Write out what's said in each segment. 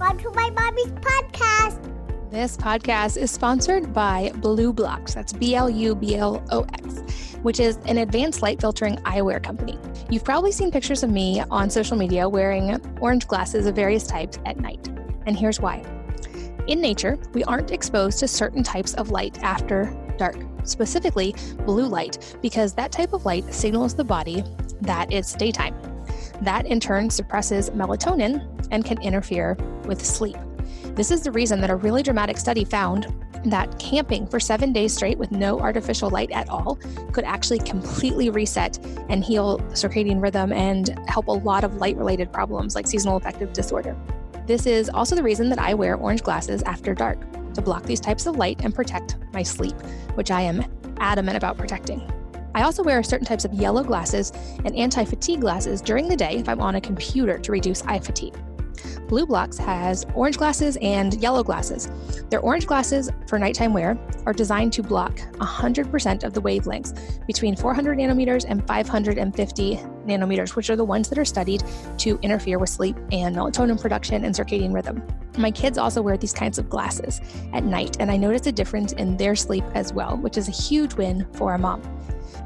Welcome to my mommy's podcast. This podcast is sponsored by BLUblox. That's B L U B L O X, which is an advanced light filtering eyewear company. You've probably seen pictures of me on social media wearing orange glasses of various types at night. And here's why. In nature, we aren't exposed to certain types of light after dark, specifically blue light, because that type of light signals the body that it's daytime. That in turn suppresses melatonin and can interfere with sleep. This is the reason that a really dramatic study found that camping for seven days straight with no artificial light at all could actually completely reset and heal circadian rhythm and help a lot of light related problems like seasonal affective disorder. This is also the reason that I wear orange glasses after dark to block these types of light and protect my sleep, which I am adamant about protecting. I also wear certain types of yellow glasses and anti fatigue glasses during the day if I'm on a computer to reduce eye fatigue. BLUblox has orange glasses and yellow glasses. Their orange glasses for nighttime wear are designed to block 100% of the wavelengths between 400 nanometers and 550 nanometers, which are the ones that are studied to interfere with sleep and melatonin production and circadian rhythm. My kids also wear these kinds of glasses at night, and I notice a difference in their sleep as well, which is a huge win for a mom.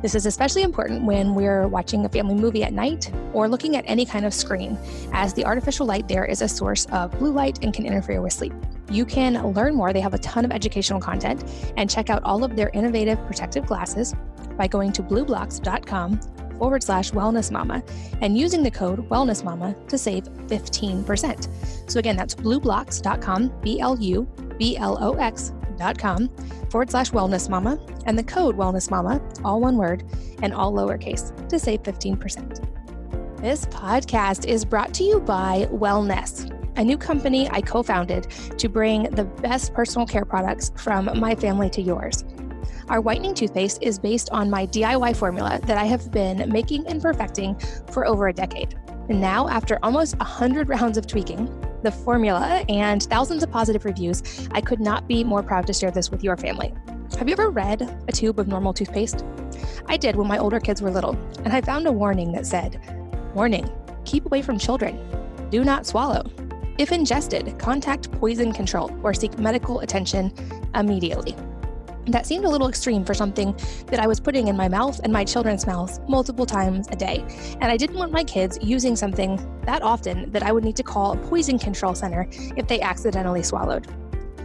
This is especially important when we're watching a family movie at night or looking at any kind of screen, as the artificial light there is a source of blue light and can interfere with sleep. You can learn more. They have a ton of educational content and check out all of their innovative protective glasses by going to blublox.com forward slash wellness mama and using the code wellness mama to save 15%. So again, that's blublox.com, B L U B L O X.com forward slash wellness mama and the code wellness mama, all one word and all lowercase, to save 15%. This podcast is brought to you by Wellnesse, a new company I co founded to bring the best personal care products from my family to yours. Our whitening toothpaste is based on my DIY formula that I have been making and perfecting for over a decade. And now, after almost 100 rounds of tweaking, the formula, and thousands of positive reviews, I could not be more proud to share this with your family. Have you ever read a tube of normal toothpaste? I did when my older kids were little, and I found a warning that said, Warning, keep away from children. Do not swallow. If ingested, contact poison control or seek medical attention immediately. That seemed a little extreme for something that I was putting in my mouth and my children's mouths multiple times a day. And I didn't want my kids using something that often that I would need to call a poison control center if they accidentally swallowed.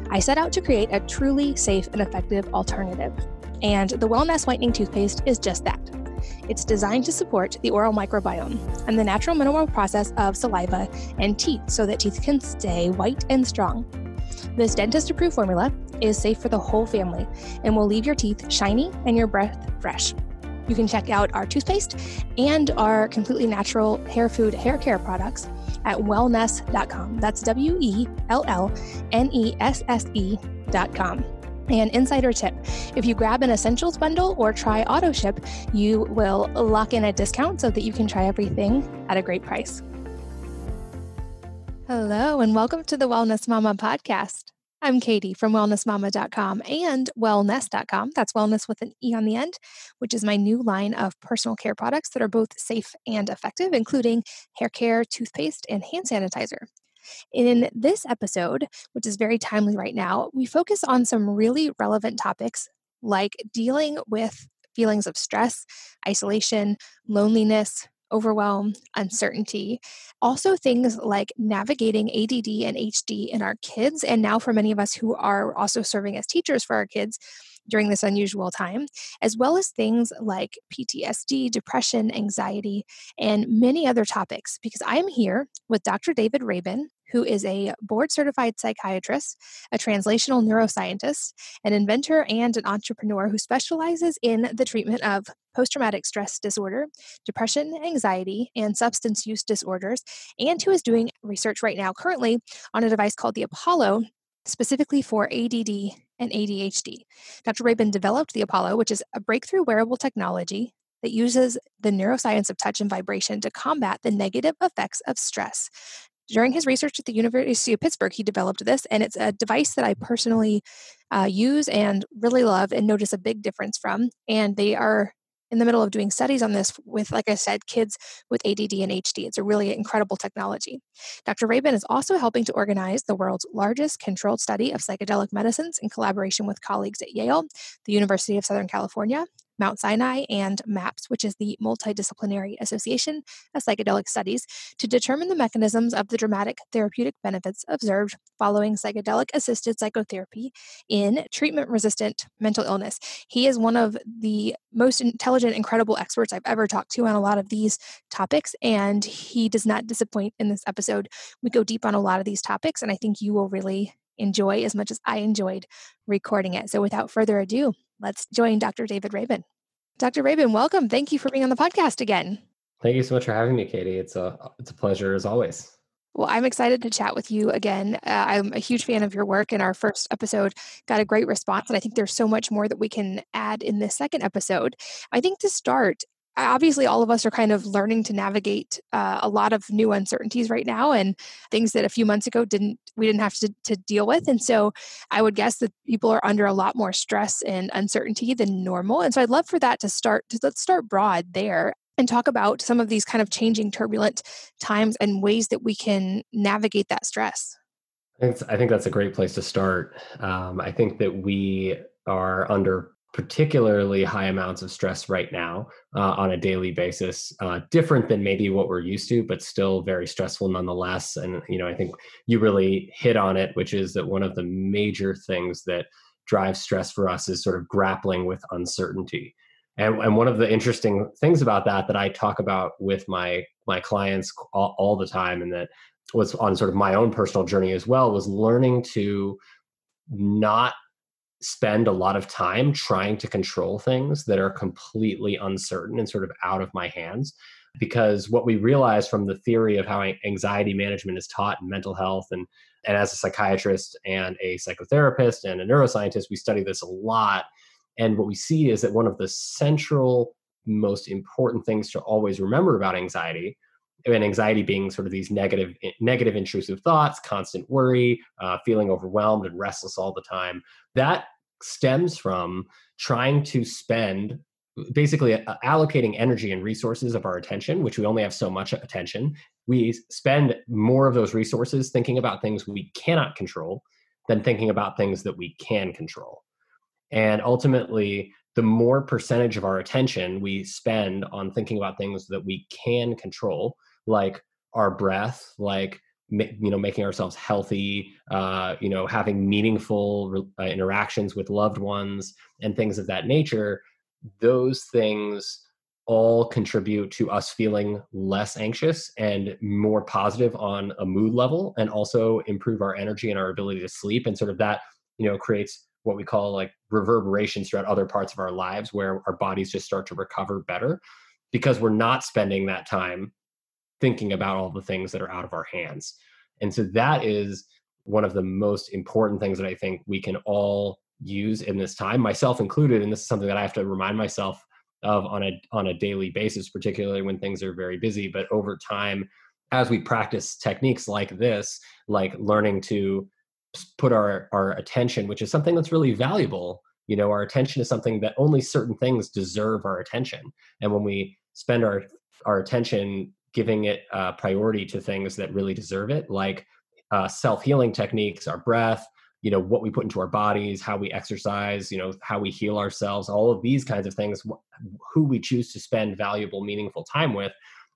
I set out to create a truly safe and effective alternative. And the Wellnesse Whitening Toothpaste is just that. It's designed to support the oral microbiome and the natural mineral process of saliva and teeth so that teeth can stay white and strong. This dentist approved formula is safe for the whole family and will leave your teeth shiny and your breath fresh. You can check out our toothpaste and our completely natural hair food hair care products at wellnesse.com. That's W E L L N E S S E.com. And insider tip if you grab an essentials bundle or try auto ship, you will lock in a discount so that you can try everything at a great price. Hello, and welcome to the Wellness Mama podcast. I'm Katie from wellnessmama.com and wellnesse.com. That's wellness with an E on the end, which is my new line of personal care products that are both safe and effective, including hair care, toothpaste, and hand sanitizer. In this episode, which is very timely right now, we focus on some really relevant topics like dealing with feelings of stress, isolation, loneliness, overwhelm, uncertainty. Also, things like navigating ADD and HD in our kids, and now for many of us who are also serving as teachers for our kids during this unusual time, as well as things like PTSD, depression, anxiety, and many other topics. Because I am here with Dr. David Rabin, who is a board certified psychiatrist, a translational neuroscientist, an inventor, and an entrepreneur who specializes in the treatment of post traumatic stress disorder, depression, anxiety, and substance use disorders, and who is doing research right now currently on a device called the Apollo specifically for ADD and ADHD. Dr. Rabin developed the Apollo, which is a breakthrough wearable technology that uses the neuroscience of touch and vibration to combat the negative effects of stress. During his research at the University of Pittsburgh, he developed this, and it's a device that I personally uh, use and really love and notice a big difference from. And they are in the middle of doing studies on this with, like I said, kids with ADD and HD. It's a really incredible technology. Dr. Rabin is also helping to organize the world's largest controlled study of psychedelic medicines in collaboration with colleagues at Yale, the University of Southern California, Mount Sinai, and MAPS, which is the Multidisciplinary Association of Psychedelic Studies, to determine the mechanisms of the dramatic therapeutic benefits observed following psychedelic assisted psychotherapy in treatment resistant mental illness. He is one of the most intelligent, incredible experts I've ever talked to on a lot of these topics, and he does not disappoint in this episode. We go deep on a lot of these topics, and I think you will really enjoy as much as I enjoyed recording it. So, without further ado, let's join Dr. David Rabin. Dr. Rabin, welcome. Thank you for being on the podcast again. Thank you so much for having me, Katie. It's a it's a pleasure as always. Well, I'm excited to chat with you again. Uh, I'm a huge fan of your work, and our first episode got a great response. And I think there's so much more that we can add in this second episode. I think to start, obviously all of us are kind of learning to navigate uh, a lot of new uncertainties right now and things that a few months ago didn't we didn't have to, to deal with and so i would guess that people are under a lot more stress and uncertainty than normal and so i'd love for that to start to, let's start broad there and talk about some of these kind of changing turbulent times and ways that we can navigate that stress I think, that's a great place to start. Um, I think that we are under particularly high amounts of stress right now uh, on a daily basis uh, different than maybe what we're used to but still very stressful nonetheless. And you know i think you really hit on it which is that one of the major things that drives stress for us is sort of grappling with uncertainty. And, and one of the interesting things about that that i talk about with my my clients all, all the time and that was on sort of my own personal journey as well was learning to not spend a lot of time trying to control things that are completely uncertain and sort of out of my hands because what we realize from the theory of how anxiety management is taught in mental health and and as a psychiatrist and a psychotherapist and a neuroscientist we study this a lot. And what we see is that one of the central most important things to always remember about anxiety and anxiety being sort of these negative negative intrusive thoughts constant worry uh, feeling overwhelmed and restless all the time that stems from trying to spend basically uh, allocating energy and resources of our attention which we only have so much attention. We spend more of those resources thinking about things we cannot control than thinking about things that we can control. And ultimately the more percentage of our attention we spend on thinking about things that we can control like our breath, like you know making ourselves healthy uh, you know having meaningful uh, interactions with loved ones and things of that nature those things all contribute to us feeling less anxious and more positive on a mood level and also improve our energy and our ability to sleep. And sort of that you know creates what we call like reverberations throughout other parts of our lives where our bodies just start to recover better because we're not spending that time thinking about all the things that are out of our hands. And so that is one of the most important things that I think we can all use in this time, myself included. And this is something that I have to remind myself of on a on a daily basis, particularly when things are very busy. But over time, as we practice techniques like this, like learning to put our our attention, which is something that's really valuable. You know, our attention is something that only certain things deserve our attention. And when we spend our our attention giving it uh, priority to things that really deserve it, like uh, self healing techniques, our breath, you know, what we put into our bodies, how we exercise, you know, how we heal ourselves, all of these kinds of things, who we choose to spend valuable, meaningful time with,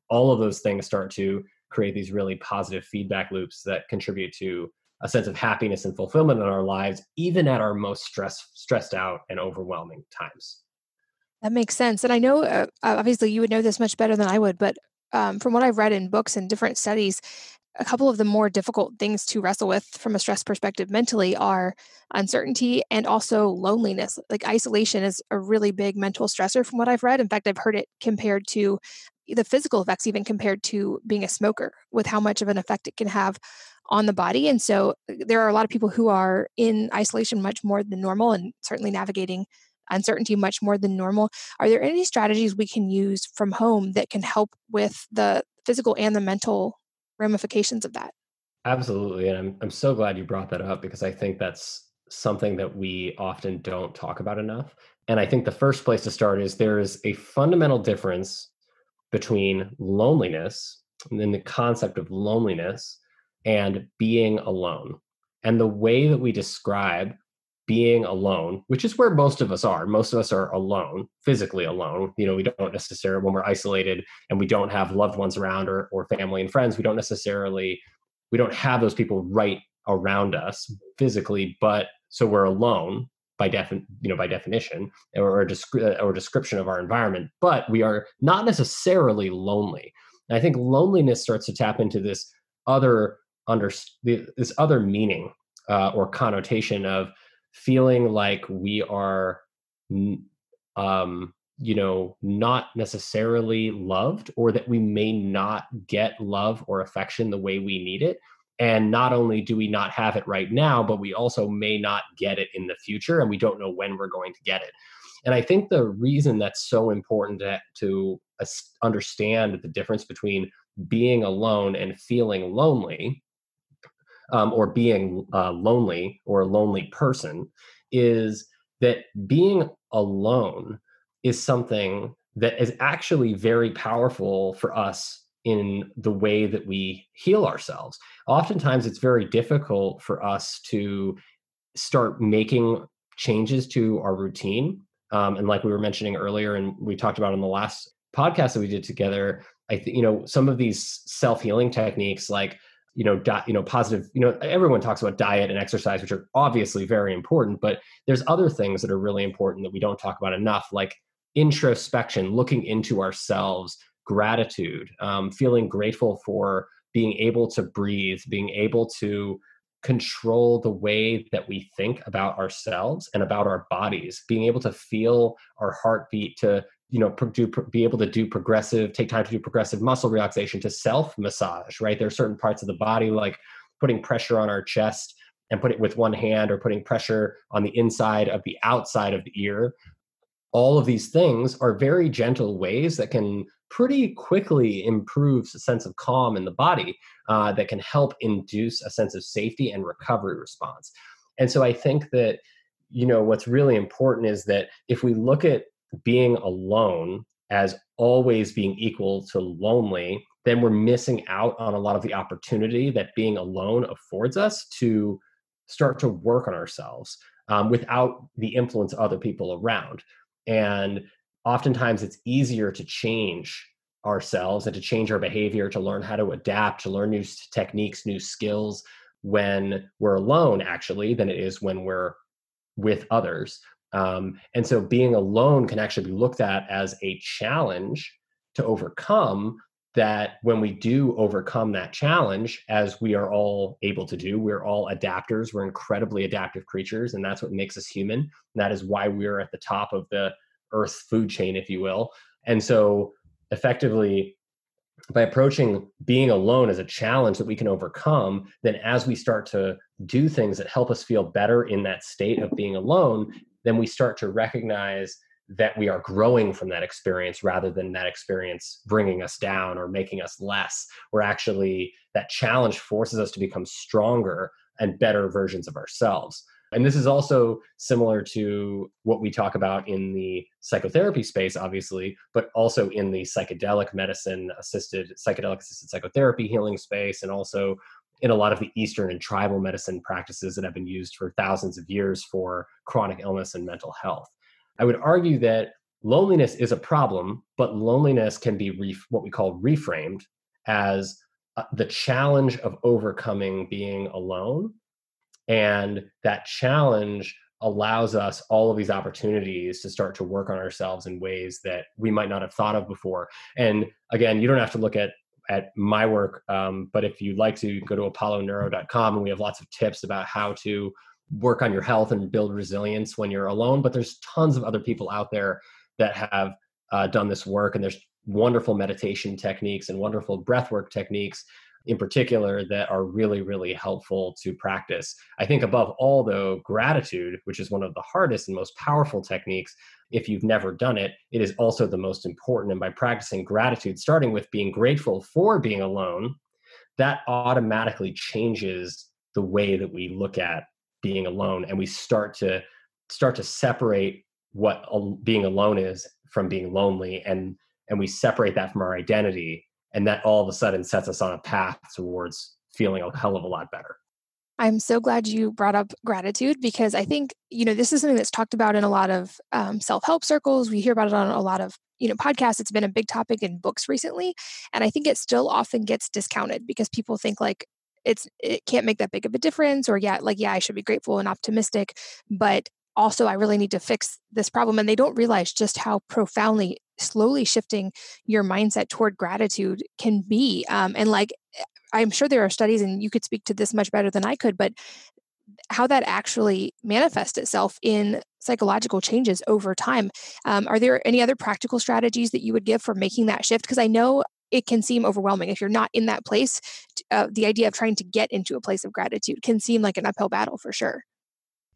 all of those things start to create these really positive feedback loops that contribute to a sense of happiness and fulfillment in our lives, even at our most stress, stressed out and overwhelming times. That makes sense. And I know, uh, obviously, you would know this much better than I would, but um, from what I've read in books and different studies, a couple of the more difficult things to wrestle with from a stress perspective mentally are uncertainty and also loneliness. Like isolation is a really big mental stressor from what I've read. In fact, I've heard it compared to the physical effects, even compared to being a smoker, with how much of an effect it can have on the body. And so uh, there are a lot of people who are in isolation much more than normal and certainly navigating uncertainty much more than normal. Are there any strategies we can use from home that can help with the physical and the mental ramifications of that? Absolutely. And I'm, I'm so glad you brought that up because I think that's something that we often don't talk about enough. And I think the first place to start is there is a fundamental difference between loneliness and then the concept of loneliness and being alone. And the way that we describe being alone, which is where most of us are. Most of us are alone, physically alone. You know, we don't necessarily, when we're isolated and we don't have loved ones around or, or family and friends, we don't necessarily, we don't have those people right around us physically, but so we're alone by defin, you know, by definition or, or, descri- or description of our environment, but we are not necessarily lonely. And I think loneliness starts to tap into this other under this other meaning uh, or connotation of feeling like we are um, you know not necessarily loved or that we may not get love or affection the way we need it and not only do we not have it right now but we also may not get it in the future and we don't know when we're going to get it. And i think the reason that's so important to, to understand the difference between being alone and feeling lonely um, or being uh, lonely or a lonely person is that being alone is something that is actually very powerful for us in the way that we heal ourselves. Oftentimes, it's very difficult for us to start making changes to our routine. Um, and like we were mentioning earlier, and we talked about in the last podcast that we did together, I think you know some of these self healing techniques, like you know, di- you know, positive, you know, everyone talks about diet and exercise, which are obviously very important, but there's other things that are really important that we don't talk about enough, like introspection, looking into ourselves, gratitude, um, feeling grateful for being able to breathe, being able to control the way that we think about ourselves and about our bodies, being able to feel our heartbeat, to you know do be able to do progressive take time to do progressive muscle relaxation to self massage right? There are certain parts of the body like putting pressure on our chest and put it with one hand or putting pressure on the inside of the outside of the ear. All of these things are very gentle ways that can pretty quickly improve a sense of calm in the body uh, that can help induce a sense of safety and recovery response. And so i think that you know what's really important is that if we look at being alone as always being equal to lonely, then we're missing out on a lot of the opportunity that being alone affords us to start to work on ourselves um, without the influence of other people around. And oftentimes it's easier to change ourselves and to change our behavior, to learn how to adapt, to learn new techniques, new skills when we're alone, actually, than it is when we're with others. Um, and so being alone can actually be looked at as a challenge to overcome that when we do overcome that challenge as we are all able to do we're all adapters we're incredibly adaptive creatures and that's what makes us human. And that is why we're at the top of the earth food chain if you will. And so effectively by approaching being alone as a challenge that we can overcome then as we start to do things that help us feel better in that state of being alone then we start to recognize that we are growing from that experience rather than that experience bringing us down or making us less. We're actually, that challenge forces us to become stronger and better versions of ourselves. And this is also similar to what we talk about in the psychotherapy space, obviously, but also in the psychedelic medicine assisted, psychedelic assisted psychotherapy healing space, and also in a lot of the Eastern and tribal medicine practices that have been used for thousands of years for chronic illness and mental health. I would argue that loneliness is a problem, but loneliness can be re- what we call reframed as uh, the challenge of overcoming being alone. And that challenge allows us all of these opportunities to start to work on ourselves in ways that we might not have thought of before. And again, you don't have to look at at my work. Um, but if you'd like to, go to apolloneuro.com and we have lots of tips about how to work on your health and build resilience when you're alone. But there's tons of other people out there that have uh, done this work, and there's wonderful meditation techniques and wonderful breathwork techniques in particular that are really, really helpful to practice. I think above all, though, gratitude, which is one of the hardest and most powerful techniques, if you've never done it, it is also the most important. And by practicing gratitude, starting with being grateful for being alone, that automatically changes the way that we look at being alone and we start to start to separate what being alone is from being lonely and and we separate that from our identity and that all of a sudden sets us on a path towards feeling a hell of a lot better I'm so glad you brought up gratitude because I think, you know, this is something that's talked about in a lot of um, self help circles. We hear about it on a lot of, you know, podcasts. It's been a big topic in books recently. And I think it still often gets discounted because people think like it's, it can't make that big of a difference or, yeah, like, yeah, I should be grateful and optimistic. But also, I really need to fix this problem. And they don't realize just how profoundly slowly shifting your mindset toward gratitude can be. Um, and like, I'm sure there are studies, and you could speak to this much better than I could, but how that actually manifests itself in psychological changes over time. Um, are there any other practical strategies that you would give for making that shift? Because I know it can seem overwhelming if you're not in that place. Uh, the idea of trying to get into a place of gratitude can seem like an uphill battle for sure.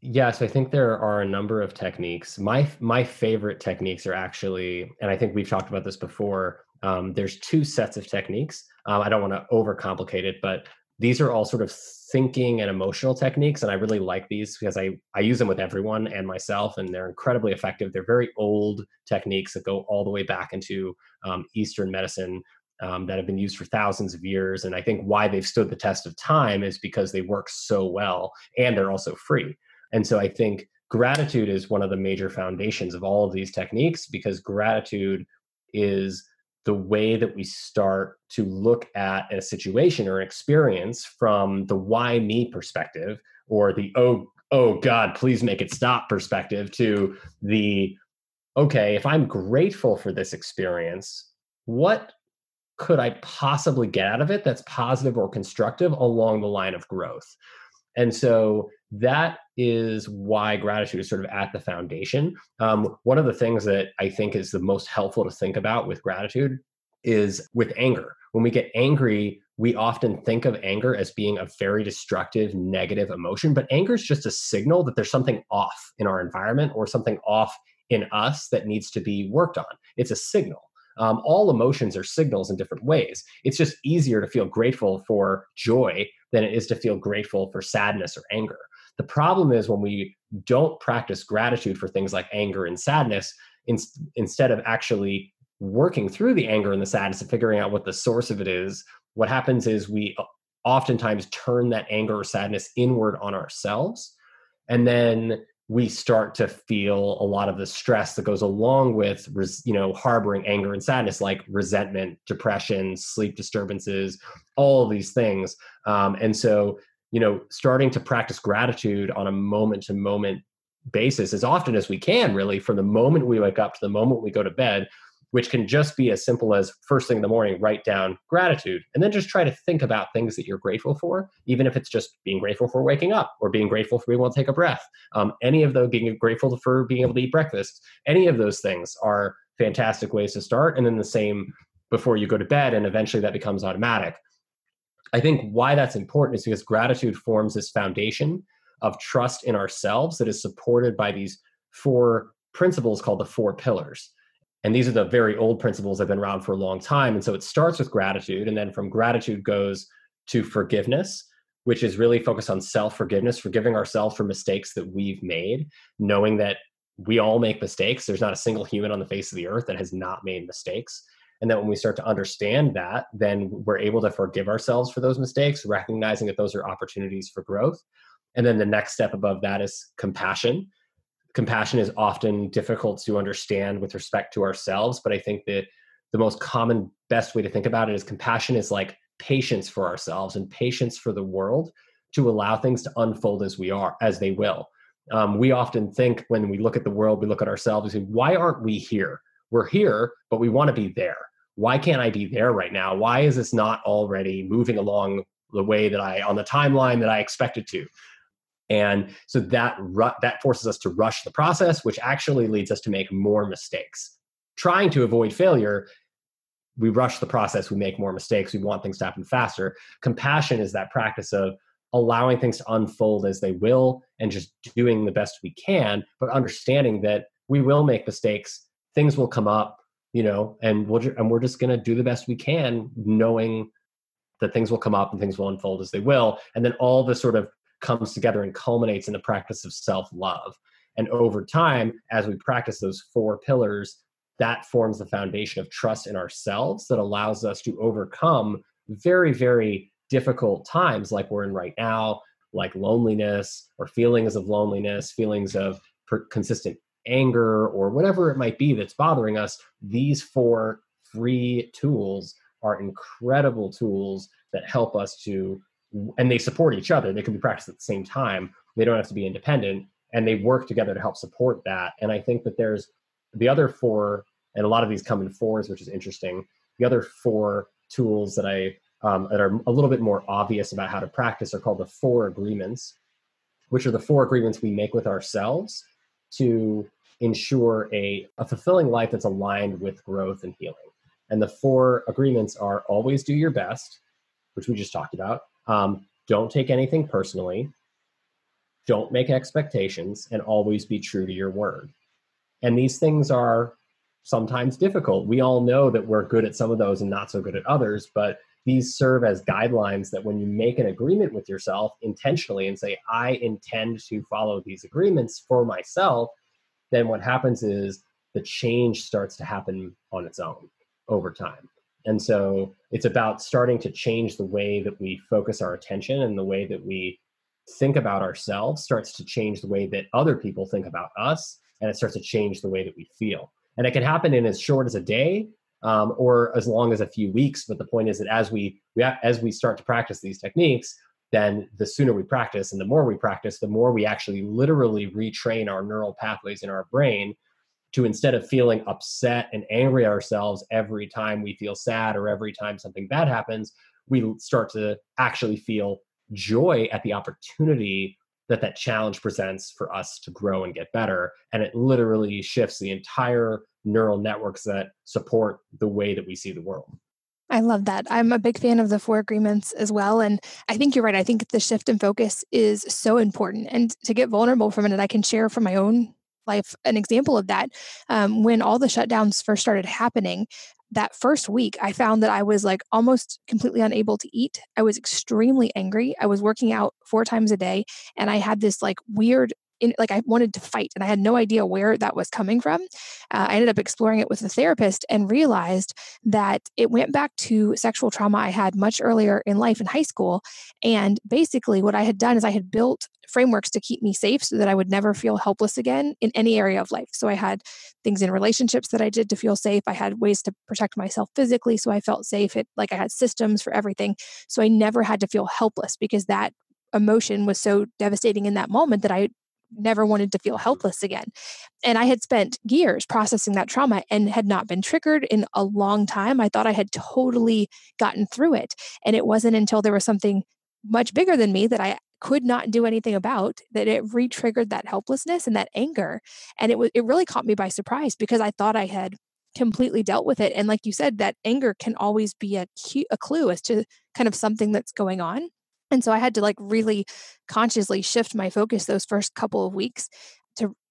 Yes, I think there are a number of techniques. My my favorite techniques are actually, and I think we've talked about this before. Um, there's two sets of techniques. Um, I don't want to overcomplicate it, but these are all sort of thinking and emotional techniques, and I really like these because I I use them with everyone and myself, and they're incredibly effective. They're very old techniques that go all the way back into um, Eastern medicine. Um, that have been used for thousands of years. And I think why they've stood the test of time is because they work so well and they're also free. And so I think gratitude is one of the major foundations of all of these techniques because gratitude is the way that we start to look at a situation or an experience from the why me perspective or the oh oh god please make it stop perspective to the okay if i'm grateful for this experience what could i possibly get out of it that's positive or constructive along the line of growth? And so that is why gratitude is sort of at the foundation. Um, one of the things that I think is the most helpful to think about with gratitude is with anger. When we get angry, we often think of anger as being a very destructive, negative emotion, but anger is just a signal that there's something off in our environment or something off in us that needs to be worked on. It's a signal. Um, all emotions are signals in different ways. It's just easier to feel grateful for joy than it is to feel grateful for sadness or anger. The problem is when we don't practice gratitude for things like anger and sadness, in, instead of actually working through the anger and the sadness and figuring out what the source of it is, what happens is we oftentimes turn that anger or sadness inward on ourselves. And then we start to feel a lot of the stress that goes along with you know harboring anger and sadness like resentment depression sleep disturbances all of these things um, and so you know starting to practice gratitude on a moment to moment basis as often as we can really from the moment we wake up to the moment we go to bed which can just be as simple as first thing in the morning, write down gratitude, and then just try to think about things that you're grateful for, even if it's just being grateful for waking up or being grateful for being able to take a breath. Um, any of those, being grateful for being able to eat breakfast, any of those things are fantastic ways to start. And then the same before you go to bed, and eventually that becomes automatic. I think why that's important is because gratitude forms this foundation of trust in ourselves that is supported by these four principles called the four pillars. And these are the very old principles that have been around for a long time. And so it starts with gratitude, and then from gratitude goes to forgiveness, which is really focused on self forgiveness, forgiving ourselves for mistakes that we've made, knowing that we all make mistakes. There's not a single human on the face of the earth that has not made mistakes. And that when we start to understand that, then we're able to forgive ourselves for those mistakes, recognizing that those are opportunities for growth. And then the next step above that is compassion, compassion is often difficult to understand with respect to ourselves but i think that the most common best way to think about it is compassion is like patience for ourselves and patience for the world to allow things to unfold as we are as they will. Um, we often think when we look at the world we look at ourselves we say why aren't we here we're here but we want to be there why can't i be there right now why is this not already moving along the way that i on the timeline that i expected to and so that ru- that forces us to rush the process, which actually leads us to make more mistakes. Trying to avoid failure, we rush the process, we make more mistakes, we want things to happen faster. Compassion is that practice of allowing things to unfold as they will and just doing the best we can, but understanding that we will make mistakes, things will come up, you know, and we'll and we're just going to do the best we can, knowing that things will come up and things will unfold as they will, and then all this sort of comes together and culminates in the practice of self love. And over time, as we practice those four pillars, that forms the foundation of trust in ourselves that allows us to overcome very, very difficult times like we're in right now, like loneliness or feelings of loneliness, feelings of per- consistent anger, or whatever it might be that's bothering us. These four free tools are incredible tools that help us to, and they support each other. They can be practiced at the same time. They don't have to be independent, and they work together to help support that. And I think that there's the other four, and a lot of these come in fours, which is interesting. The other four tools that I um, that are a little bit more obvious about how to practice are called the four agreements, which are the four agreements we make with ourselves to ensure a, a fulfilling life that's aligned with growth and healing. And the four agreements are always do your best, which we just talked about. Um, don't take anything personally. Don't make expectations and always be true to your word. And these things are sometimes difficult. We all know that we're good at some of those and not so good at others, but these serve as guidelines that when you make an agreement with yourself intentionally and say, I intend to follow these agreements for myself, then what happens is the change starts to happen on its own over time. And so it's about starting to change the way that we focus our attention and the way that we think about ourselves starts to change the way that other people think about us and it starts to change the way that we feel. And it can happen in as short as a day um, or as long as a few weeks. But the point is that as we, we as we start to practice these techniques, then the sooner we practice and the more we practice, the more we actually literally retrain our neural pathways in our brain to instead of feeling upset and angry at ourselves every time we feel sad or every time something bad happens, we start to actually feel joy at the opportunity that that challenge presents for us to grow and get better. And it literally shifts the entire neural networks that support the way that we see the world I love that. I'm a big fan of the four agreements as well. And I think you're right. I think the shift in focus is so important. And to get vulnerable for a minute, I can share from my own life an example of that. Um, when all the shutdowns first started happening, that first week, I found that I was like almost completely unable to eat. I was extremely angry. I was working out four times a day, and I had this like weird in, like I wanted to fight and I had no idea where that was coming from. Uh, I ended up exploring it with a therapist and realized that it went back to sexual trauma I had much earlier in life in high school. And basically, what I had done is I had built frameworks to keep me safe so that I would never feel helpless again in any area of life. So I had things in relationships that I did to feel safe. I had ways to protect myself physically so I felt safe. It like I had systems for everything. So I never had to feel helpless because that emotion was so devastating in that moment that I never wanted to feel mm-hmm. helpless again. And I had spent years processing that trauma and had not been triggered in a long time. I thought I had totally gotten through it. And it wasn't until there was something much bigger than me that I could not do anything about that it re-triggered that helplessness and that anger and it was it really caught me by surprise because i thought i had completely dealt with it and like you said that anger can always be a, a clue as to kind of something that's going on and so I had to like really consciously shift my focus those first couple of weeks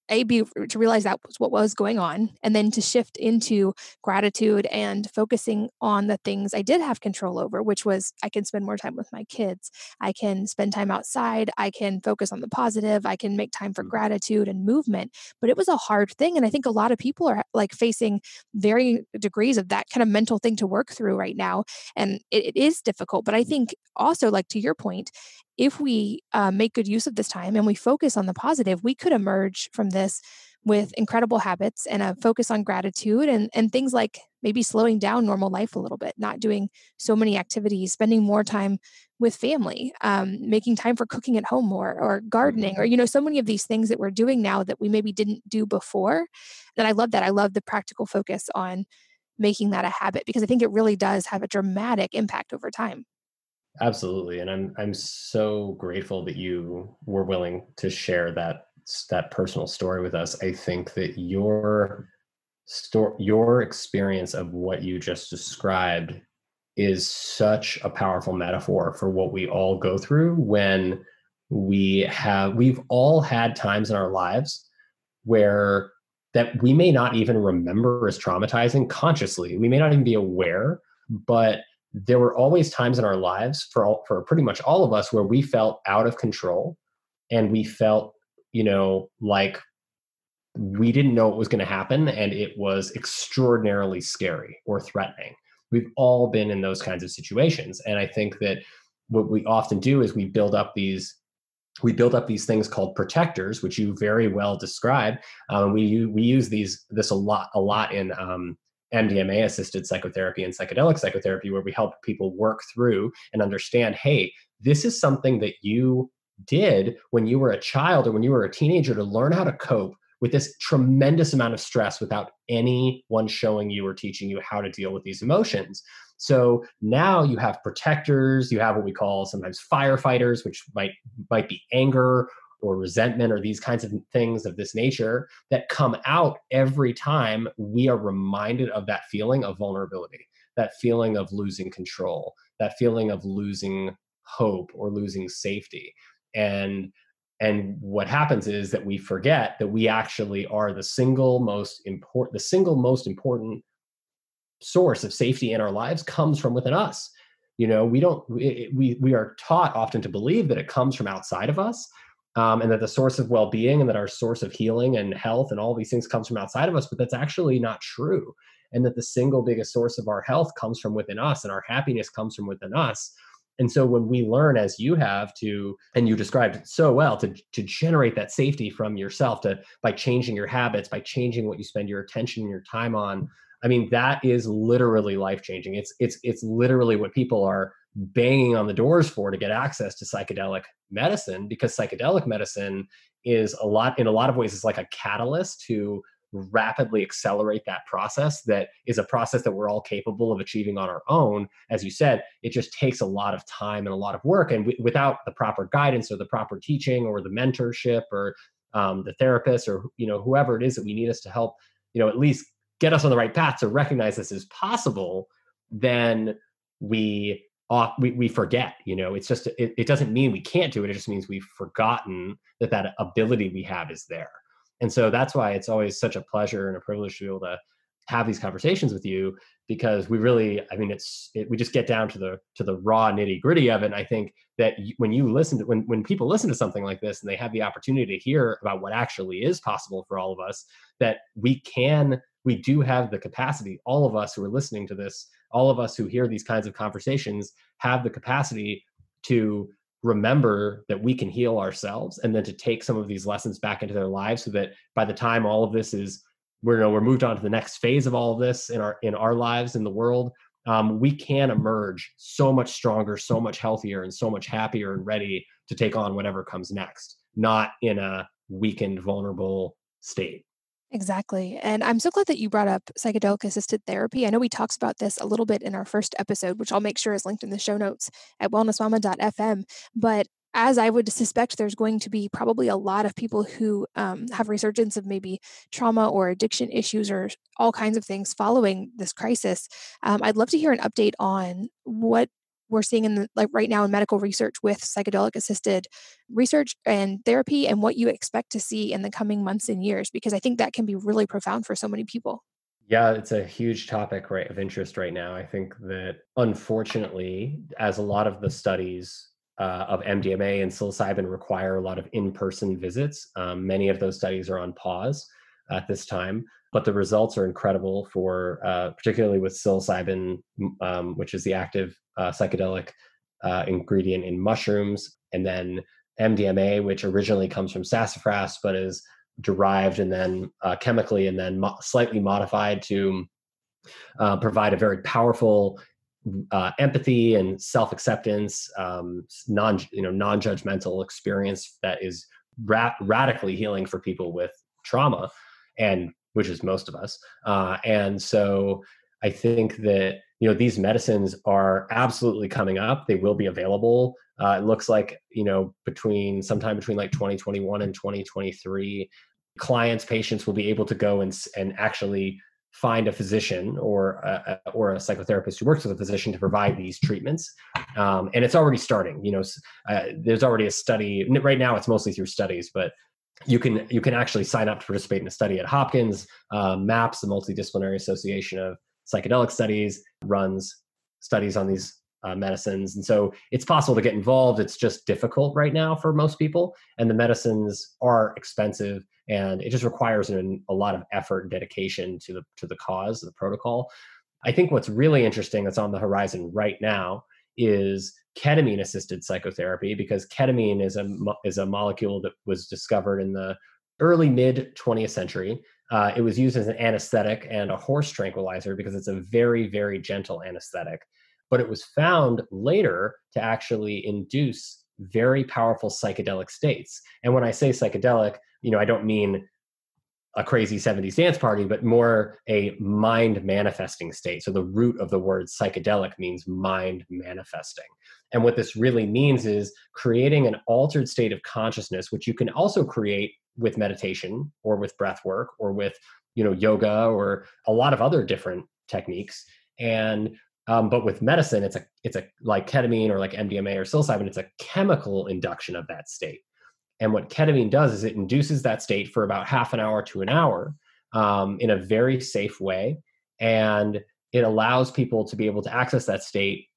a be to realize that was what was going on and then to shift into gratitude and focusing on the things i did have control over which was i can spend more time with my kids i can spend time outside i can focus on the positive i can make time for mm. gratitude and movement but it was a hard thing and i think a lot of people are like facing varying degrees of that kind of mental thing to work through right now and it, it is difficult but i think also like to your point if we uh, make good use of this time and we focus on the positive, we could emerge from this with incredible habits and a focus on gratitude and, and things like maybe slowing down normal life a little bit, not doing so many activities, spending more time with family, um, making time for cooking at home more or gardening or, mm-hmm. you know, so many of these things that we're doing now that we maybe didn't do before. And I love that. I love the practical focus on making that a habit because I think it really does have a dramatic impact over time. Absolutely, and I'm I'm so grateful that you were willing to share that that personal story with us. I think that your story, your experience of what you just described is such a powerful metaphor for what we all go through when we have we've all had times in our lives where that we may not even remember as traumatizing consciously. We may not even be aware, but there were always times in our lives for all, for pretty much all of us where we felt out of control and we felt you know like we didn't know what was going to happen and it was extraordinarily scary or threatening. We've all been in those kinds of situations. And I think that what we often do is we build up these we build up these things called protectors, which you very well described. Um, we we use these this a lot a lot in um, MDMA assisted psychotherapy and psychedelic psychotherapy, where we help people work through and understand, hey, this is something that you did when you were a child or when you were a teenager to learn how to cope with this tremendous amount of stress without anyone showing you or teaching you how to deal with these emotions. So now you have protectors, you have what we call sometimes firefighters, which might might be anger or resentment or these kinds of things of this nature that come out every time we are reminded of that feeling of vulnerability, that feeling of losing control, that feeling of losing hope or losing safety. And and what happens is that we forget that we actually are the single most important the single most important source of safety in our lives comes from within us you know we don't we we are taught often to believe that it comes from outside of us um, and that the source of well-being and that our source of healing and health and all these things comes from outside of us but that's actually not true. And that the single biggest source of our health comes from within us and our happiness comes from within us. And so when we learn as you have to and you described it so well to to generate that safety from yourself to by changing your habits by changing what you spend your attention and your time on i mean that is literally life changing it's it's it's literally what people are banging on the doors for to get access to psychedelic medicine because psychedelic medicine is a lot in a lot of ways is like a catalyst to rapidly accelerate that process that is a process that we're all capable of achieving on our own. As you said it just takes a lot of time and a lot of work and w- without the proper guidance or the proper teaching or the mentorship or um, the therapist or you know whoever it is that we need us to help you know at least get us on the right path to recognize this is possible then we uh, we, we forget you know? It's just it, it doesn't mean we can't do it it just means we've forgotten that that ability we have is there. And so that's why it's always such a pleasure and a privilege to be able to have these conversations with you because we really i mean it's it, we just get down to the to the raw nitty gritty of it. And i think that when you listen to when when people listen to something like this and they have the opportunity to hear about what actually is possible for all of us that we can we do have the capacity all of us who are listening to this all of us who hear these kinds of conversations have the capacity to remember that we can heal ourselves and then to take some of these lessons back into their lives so that by the time all of this is we're you know we're moved on to the next phase of all of this in our in our lives in the world um, we can emerge so much stronger so much healthier and so much happier and ready to take on whatever comes next not in a weakened vulnerable state Exactly. And I'm so glad that you brought up psychedelic assisted therapy. I know we talked about this a little bit in our first episode, which I'll make sure is linked in the show notes at wellnessmama.fm. But as I would suspect, there's going to be probably a lot of people who um, have resurgence of maybe trauma or addiction issues or all kinds of things following this crisis. Um, I'd love to hear an update on what we're seeing in the, like right now in medical research with psychedelic assisted research and therapy and what you expect to see in the coming months and years because i think that can be really profound for so many people. Yeah it's a huge topic right of interest right now. I think that unfortunately as a lot of the studies uh, of mdma and psilocybin require a lot of in-person visits um, many of those studies are on pause at this time but the results are incredible for uh, particularly with psilocybin, um, which is the active uh, psychedelic uh, ingredient in mushrooms, and then MDMA, which originally comes from sassafras but is derived and then uh, chemically and then mo- slightly modified to uh, provide a very powerful uh, empathy and self-acceptance, um, non you know non-judgmental experience that is ra- radically healing for people with trauma. And which is most of us. Uh, and so I think that you know these medicines are absolutely coming up. They will be available. Uh, it looks like you know between sometime between like 2021 and 2023, clients, patients will be able to go and and actually find a physician or a, or a psychotherapist who works with a physician to provide these treatments. Um, and it's already starting. You know, uh, there's already a study. Right now, it's mostly through studies, but you can you can actually sign up to participate in a study at Hopkins. Uh, MAPS, the Multidisciplinary Association of Psychedelic Studies, runs studies on these uh, medicines. And so it's possible to get involved. It's just difficult right now for most people. And the medicines are expensive and it just requires an, a lot of effort and dedication to the, to the cause, the protocol. I think what's really interesting that's on the horizon right now is ketamine assisted psychotherapy because ketamine is a, is a molecule that was discovered in the early mid 20th century. Uh, it was used as an anesthetic and a horse tranquilizer because it's a very, very gentle anesthetic but it was found later to actually induce very powerful psychedelic states. And when I say psychedelic, you know, I don't mean a crazy 70s dance party, but more a mind manifesting state. So the root of the word psychedelic means mind manifesting. And what this really means is creating an altered state of consciousness, which you can also create with meditation or with breath work or with, you know, yoga or a lot of other different techniques. And um, but with medicine, it's a it's a like ketamine or like MDMA or psilocybin. It's a chemical induction of that state. And what ketamine does is it induces that state for about half an hour to an hour um, in a very safe way, and it allows people to be able to access that state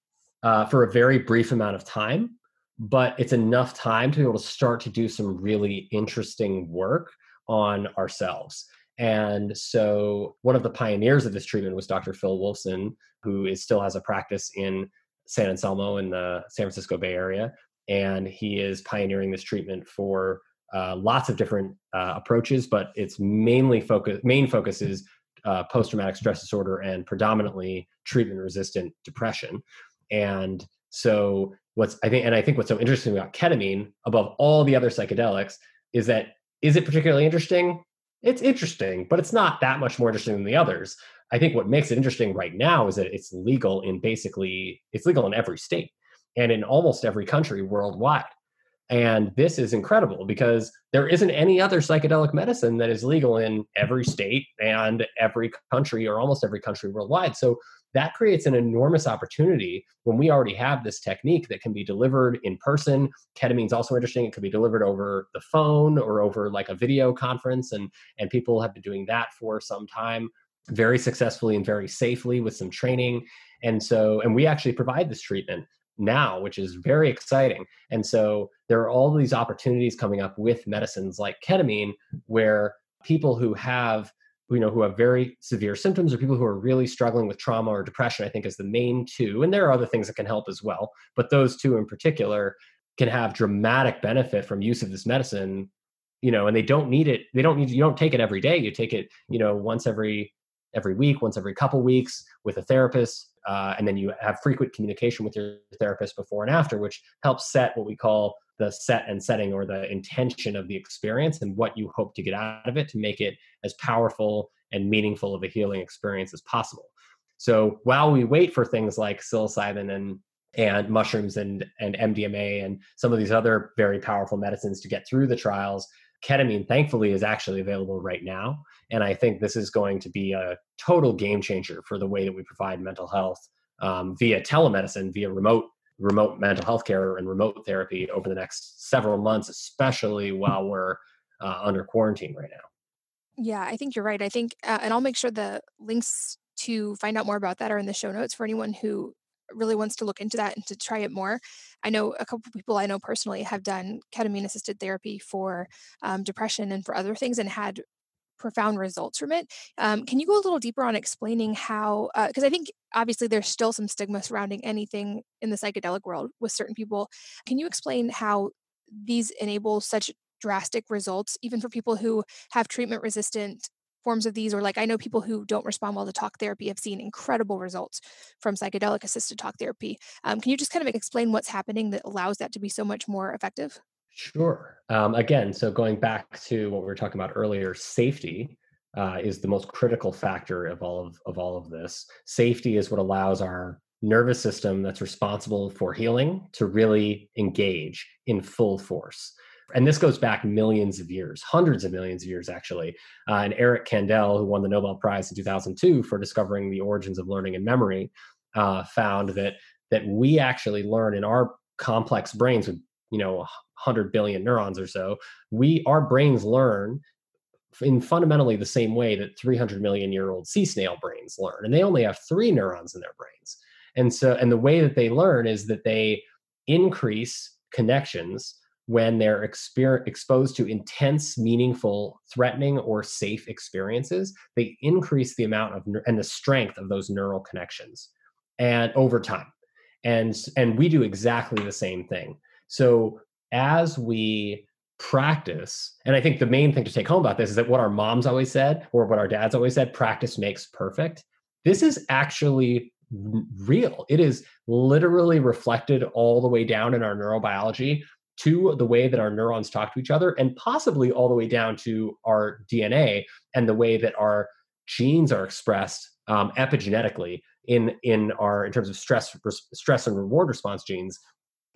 uh, for a very brief amount of time. But it's enough time to be able to start to do some really interesting work on ourselves. And so, one of the pioneers of this treatment was Dr. Phil Wolfson, who is, still has a practice in San Anselmo in the San Francisco Bay Area. And he is pioneering this treatment for uh, lots of different uh, approaches, but its mainly focus main focus is uh, post traumatic stress disorder and predominantly treatment resistant depression. And so, what's I think, and I think what's so interesting about ketamine above all the other psychedelics is that is it particularly interesting? it's interesting, but it's not that much more interesting than the others. I think what makes it interesting right now is that it's legal in basically it's legal in every state and in almost every country worldwide. And this is incredible because there isn't any other psychedelic medicine that is legal in every state and every country or almost every country worldwide. So that creates an enormous opportunity when we already have this technique that can be delivered in person. Ketamine's also interesting. It could be delivered over the phone or over like a video conference. And, and people have been doing that for some time very successfully and very safely with some training. And so, and we actually provide this treatment now, which is very exciting. And so there are all these opportunities coming up with medicines like ketamine where people who have you know who have very severe symptoms or people who are really struggling with trauma or depression i think is the main two. And there are other things that can help as well but those two in particular can have dramatic benefit from use of this medicine you know and they don't need it. They don't need you don't take it every day. You take it you know once every every week once every couple weeks with a therapist uh, and then you have frequent communication with your therapist before and after which helps set what we call the set and setting or the intention of the experience and what you hope to get out of it to make it as powerful and meaningful of a healing experience as possible. So while we wait for things like psilocybin and and mushrooms and and MDMA and some of these other very powerful medicines to get through the trials, ketamine thankfully is actually available right now and I think this is going to be a total game changer for the way that we provide mental health um, via telemedicine, via remote remote mental health care and remote therapy over the next several months, especially while we're uh, under quarantine right now. Yeah, I think you're right. I think, uh, and I'll make sure the links to find out more about that are in the show notes for anyone who really wants to look into that and to try it more. I know a couple people I know personally have done ketamine assisted therapy for um, depression and for other things and had profound results from it. Um, can you go a little deeper on explaining how? Because uh, I think obviously there's still some stigma surrounding anything in the psychedelic world with certain people. Can you explain how these enable such drastic results, even for people who have treatment resistant forms of these, or like I know people who don't respond well to talk therapy have seen incredible results from psychedelic assisted talk therapy. Um, can you just kind of explain what's happening that allows that to be so much more effective? Sure. Um, again, so going back to what we were talking about earlier, safety uh, is the most critical factor of all of, of all of this. Safety is what allows our nervous system that's responsible for healing to really engage in full force. And this goes back millions of years, hundreds of millions of years, actually. Uh, and Eric Kandel, who won the Nobel Prize in 2002 for discovering the origins of learning and memory, uh, found that that we actually learn in our complex brains with you know 100 billion neurons or so we our brains learn in fundamentally the same way that 300 million year old sea snail brains learn and they only have three neurons in their brains And so, and the way that they learn is that they increase connections when they're exper- exposed to intense, meaningful, threatening, or safe experiences. They increase the amount of and the strength of those neural connections, and over time, and and we do exactly the same thing. So as we practice and i think the main thing to take home about this is that what our moms always said or what our dads always said practice makes perfect this is actually real it is literally reflected all the way down in our neurobiology to the way that our neurons talk to each other and possibly all the way down to our dna and the way that our genes are expressed um, epigenetically in in our in terms of stress stress and reward response genes.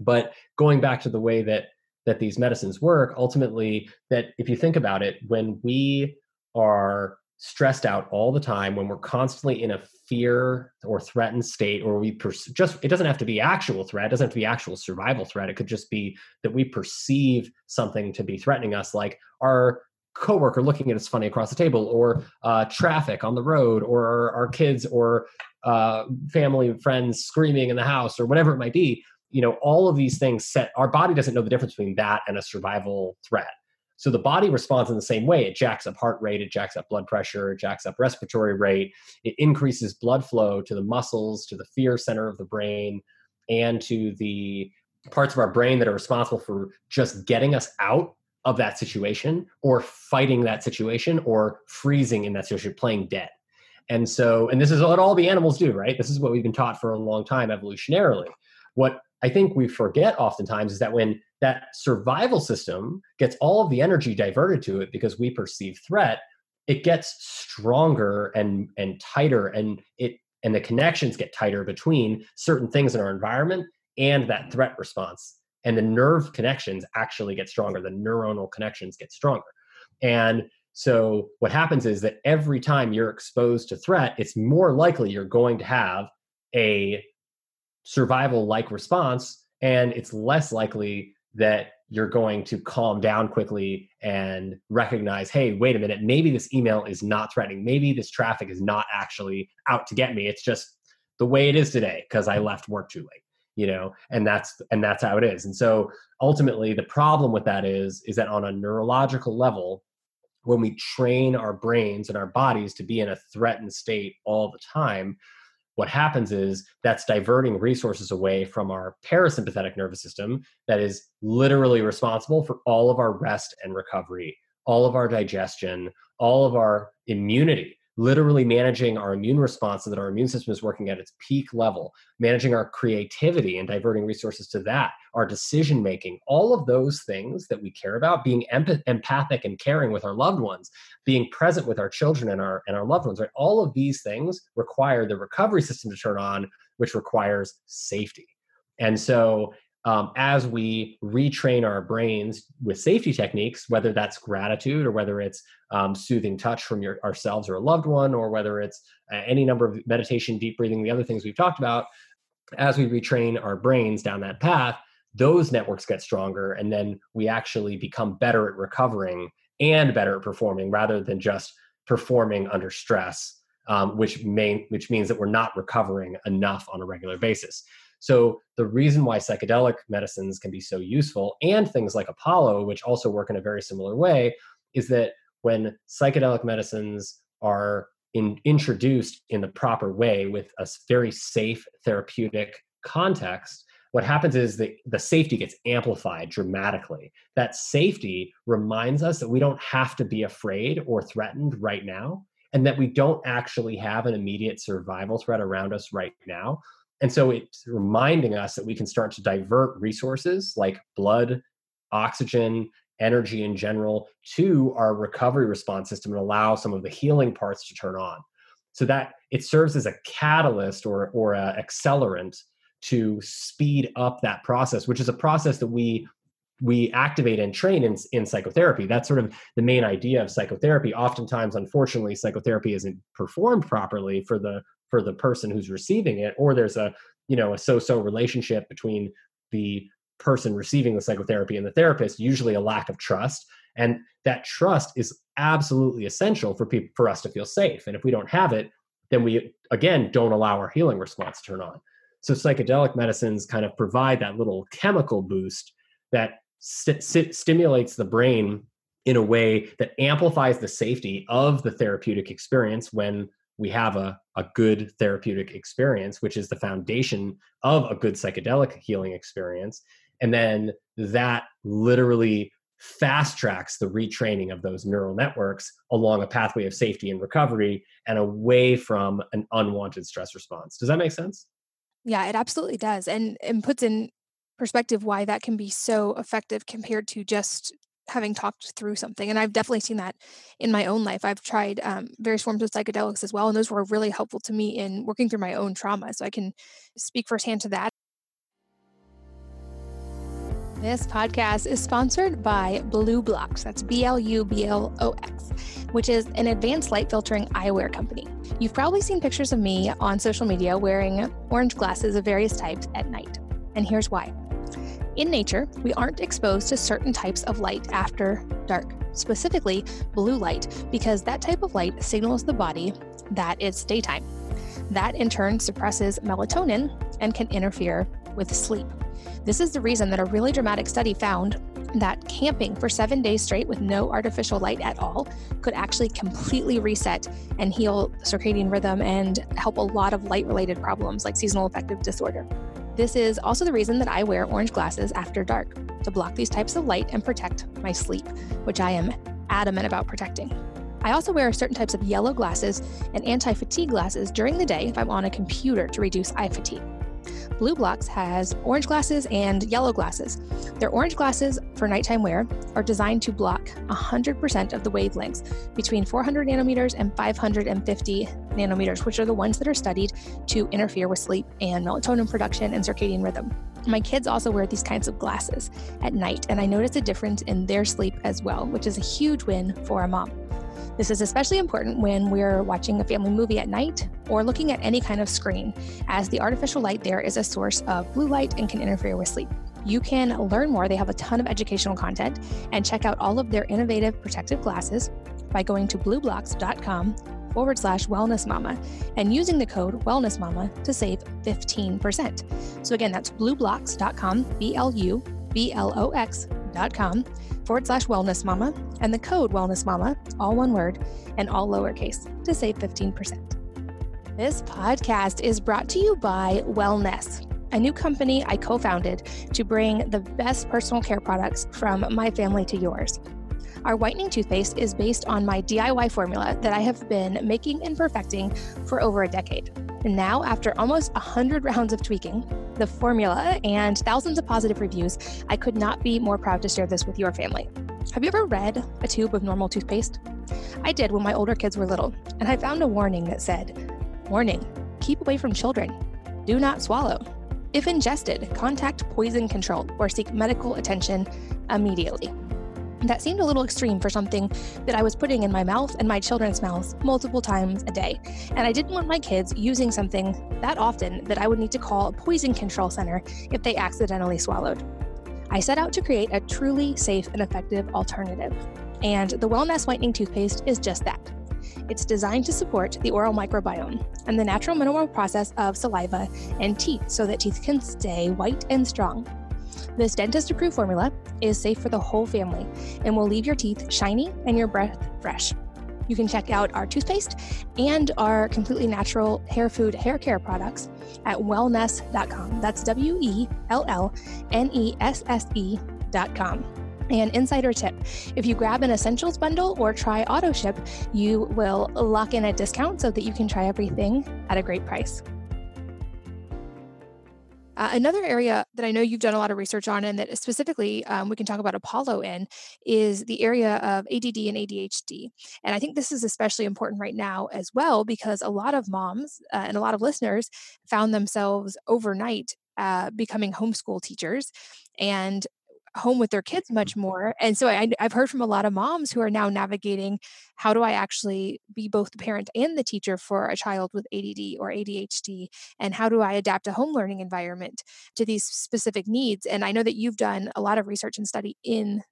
But going back to the way that that these medicines work ultimately that if you think about it when we are stressed out all the time when we're constantly in a fear or threatened state or we pers- just it doesn't have to be actual threat it doesn't have to be actual survival threat it could just be that we perceive something to be threatening us like our coworker looking at us funny across the table or uh, traffic on the road or our kids or uh, family and friends screaming in the house or whatever it might be. You know all of these things set our body doesn't know the difference between that and a survival threat so the body responds in the same way. It jacks up heart rate it jacks up blood pressure it jacks up respiratory rate it increases blood flow to the muscles to the fear center of the brain and to the parts of our brain that are responsible for just getting us out of that situation or fighting that situation or freezing in that situation playing dead. And so and this is what all the animals do right? This is what we've been taught for a long time evolutionarily. What I think we forget oftentimes is that when that survival system gets all of the energy diverted to it because we perceive threat, it gets stronger and and tighter and it and the connections get tighter between certain things in our environment and that threat response. And the nerve connections actually get stronger the neuronal connections get stronger. And so what happens is that every time you're exposed to threat it's more likely you're going to have a survival like response and it's less likely that you're going to calm down quickly and recognize hey wait a minute maybe this email is not threatening. Maybe this traffic is not actually out to get me. It's just the way it is today because i left work too late you know and that's and that's how it is. And so ultimately the problem with that is is that on a neurological level when we train our brains and our bodies to be in a threatened state all the time what happens is that's diverting resources away from our parasympathetic nervous system that is literally responsible for all of our rest and recovery, all of our digestion, all of our immunity literally managing our immune response so that our immune system is working at its peak level, managing our creativity and diverting resources to that, our decision making, all of those things that we care about, being empath- empathic and caring with our loved ones, being present with our children and our and our loved ones, right? All of these things require the recovery system to turn on, which requires safety. And so um, as we retrain our brains with safety techniques, whether that's gratitude or whether it's um, soothing touch from your, ourselves or a loved one, or whether it's uh, any number of meditation, deep breathing, the other things we've talked about, as we retrain our brains down that path, those networks get stronger, and then we actually become better at recovering and better at performing rather than just performing under stress, um, which may which means that we're not recovering enough on a regular basis. So the reason why psychedelic medicines can be so useful and things like Apollo, which also work in a very similar way, is that when psychedelic medicines are in, introduced in the proper way with a very safe therapeutic context, what happens is that the safety gets amplified dramatically. That safety reminds us that we don't have to be afraid or threatened right now, and that we don't actually have an immediate survival threat around us right now. And so it's reminding us that we can start to divert resources like blood, oxygen, energy in general to our recovery response system and allow some of the healing parts to turn on. So that it serves as a catalyst or or an accelerant to speed up that process, which is a process that we we activate and train in, in psychotherapy. That's sort of the main idea of psychotherapy. Oftentimes, unfortunately, psychotherapy isn't performed properly for the for the person who's receiving it or there's a you know a so-so relationship between the person receiving the psychotherapy and the therapist usually a lack of trust. And that trust is absolutely essential for people for us to feel safe. And if we don't have it then we again don't allow our healing response to turn on. So psychedelic medicines kind of provide that little chemical boost that st- st- stimulates the brain in a way that amplifies the safety of the therapeutic experience when we have a, a good therapeutic experience, which is the foundation of a good psychedelic healing experience. And then that literally fast tracks the retraining of those neural networks along a pathway of safety and recovery and away from an unwanted stress response. Does that make sense? Yeah, it absolutely does. And and puts in perspective why that can be so effective compared to just having talked through something. And I've definitely seen that in my own life. I've tried um, various forms of psychedelics as well, and those were really helpful to me in working through my own trauma. So I can speak firsthand to that. This podcast is sponsored by BLUblox. That's B L U B L O X, which is an advanced light filtering eyewear company. You've probably seen pictures of me on social media wearing orange glasses of various types at night. And here's why. In nature, we aren't exposed to certain types of light after dark, specifically blue light, because that type of light signals the body that it's daytime. That in turn suppresses melatonin and can interfere with sleep. This is the reason that a really dramatic study found that camping for seven days straight with no artificial light at all could actually completely reset and heal circadian rhythm and help a lot of light related problems like seasonal affective disorder. This is also the reason that I wear orange glasses after dark to block these types of light and protect my sleep, which I am adamant about protecting. I also wear certain types of yellow glasses and anti fatigue glasses during the day if I'm on a computer to reduce eye fatigue. BLUblox has orange glasses and yellow glasses. Their orange glasses for nighttime wear are designed to block 100% of the wavelengths between 400 nanometers and 550 nanometers, which are the ones that are studied to interfere with sleep and melatonin production and circadian rhythm. My kids also wear these kinds of glasses at night, and I notice a difference in their sleep as well, which is a huge win for a mom. This is especially important when we're watching a family movie at night or looking at any kind of screen, as the artificial light there is a source of blue light and can interfere with sleep. You can learn more. They have a ton of educational content and check out all of their innovative protective glasses by going to blublox.com forward slash wellness mama and using the code wellness mama to save 15%. So again, that's blublox.com, B L U B L O X.com forward slash wellness mama and the code wellness mama, all one word and all lowercase, to save 15%. This podcast is brought to you by Wellnesse, a new company I co founded to bring the best personal care products from my family to yours. Our whitening toothpaste is based on my DIY formula that I have been making and perfecting for over a decade. And now, after almost 100 rounds of tweaking, the formula, and thousands of positive reviews, I could not be more proud to share this with your family. Have you ever read a tube of normal toothpaste? I did when my older kids were little, and I found a warning that said, Warning, keep away from children. Do not swallow. If ingested, contact poison control or seek medical attention immediately. That seemed a little extreme for something that I was putting in my mouth and my children's mouths multiple times a day. And I didn't want my kids using something that often that I would need to call a poison control center if they accidentally swallowed. I set out to create a truly safe and effective alternative. And the Wellnesse Whitening Toothpaste is just that. It's designed to support the oral microbiome and the natural mineral process of saliva and teeth so that teeth can stay white and strong. This dentist approved formula is safe for the whole family and will leave your teeth shiny and your breath fresh. You can check out our toothpaste and our completely natural hair food hair care products at wellnesse.com. That's W E L L N E S S E.com. And insider tip if you grab an essentials bundle or try auto ship, you will lock in a discount so that you can try everything at a great price. Uh, another area that I know you've done a lot of research on, and that specifically um, we can talk about Apollo in, is the area of ADD and ADHD. And I think this is especially important right now as well, because a lot of moms uh, and a lot of listeners found themselves overnight uh, becoming homeschool teachers and home with their kids much mm-hmm. more. And so I, have heard from a lot of moms who are now navigating how do I actually be both the parent and the teacher for a child with ADD or ADHD? And how do I adapt a home learning environment to these specific needs? And I know that you've done a lot of research and study in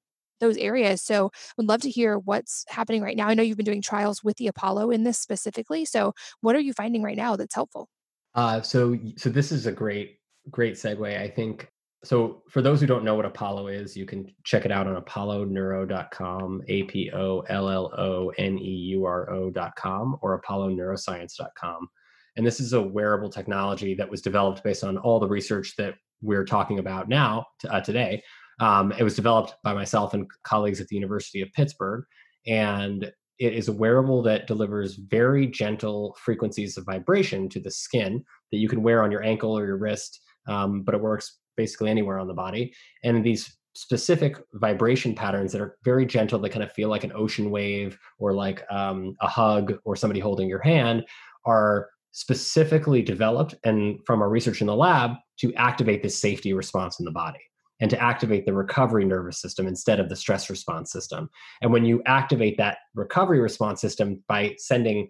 those areas. So would love to hear what's happening right now. I know you've been doing trials with the Apollo in this specifically. So what are you finding right now that's helpful? Uh, so, so this is a great, great segue. I think so for those who don't know what apollo is you can check it out on apolloneuro.com a-p-o-l-l-o-n-e-u-r-o.com or apolloneuroscience.com and this is a wearable technology that was developed based on all the research that we're talking about now uh, today. Um, it was developed by myself and colleagues at the university of pittsburgh and it is a wearable that delivers very gentle frequencies of vibration to the skin that you can wear on your ankle or your wrist um, but it works basically anywhere on the body. And these specific vibration patterns that are very gentle, that kind of feel like an ocean wave or like um, a hug or somebody holding your hand, are specifically developed and from our research in the lab to activate this safety response in the body and to activate the recovery nervous system instead of the stress response system. And when you activate that recovery response system by sending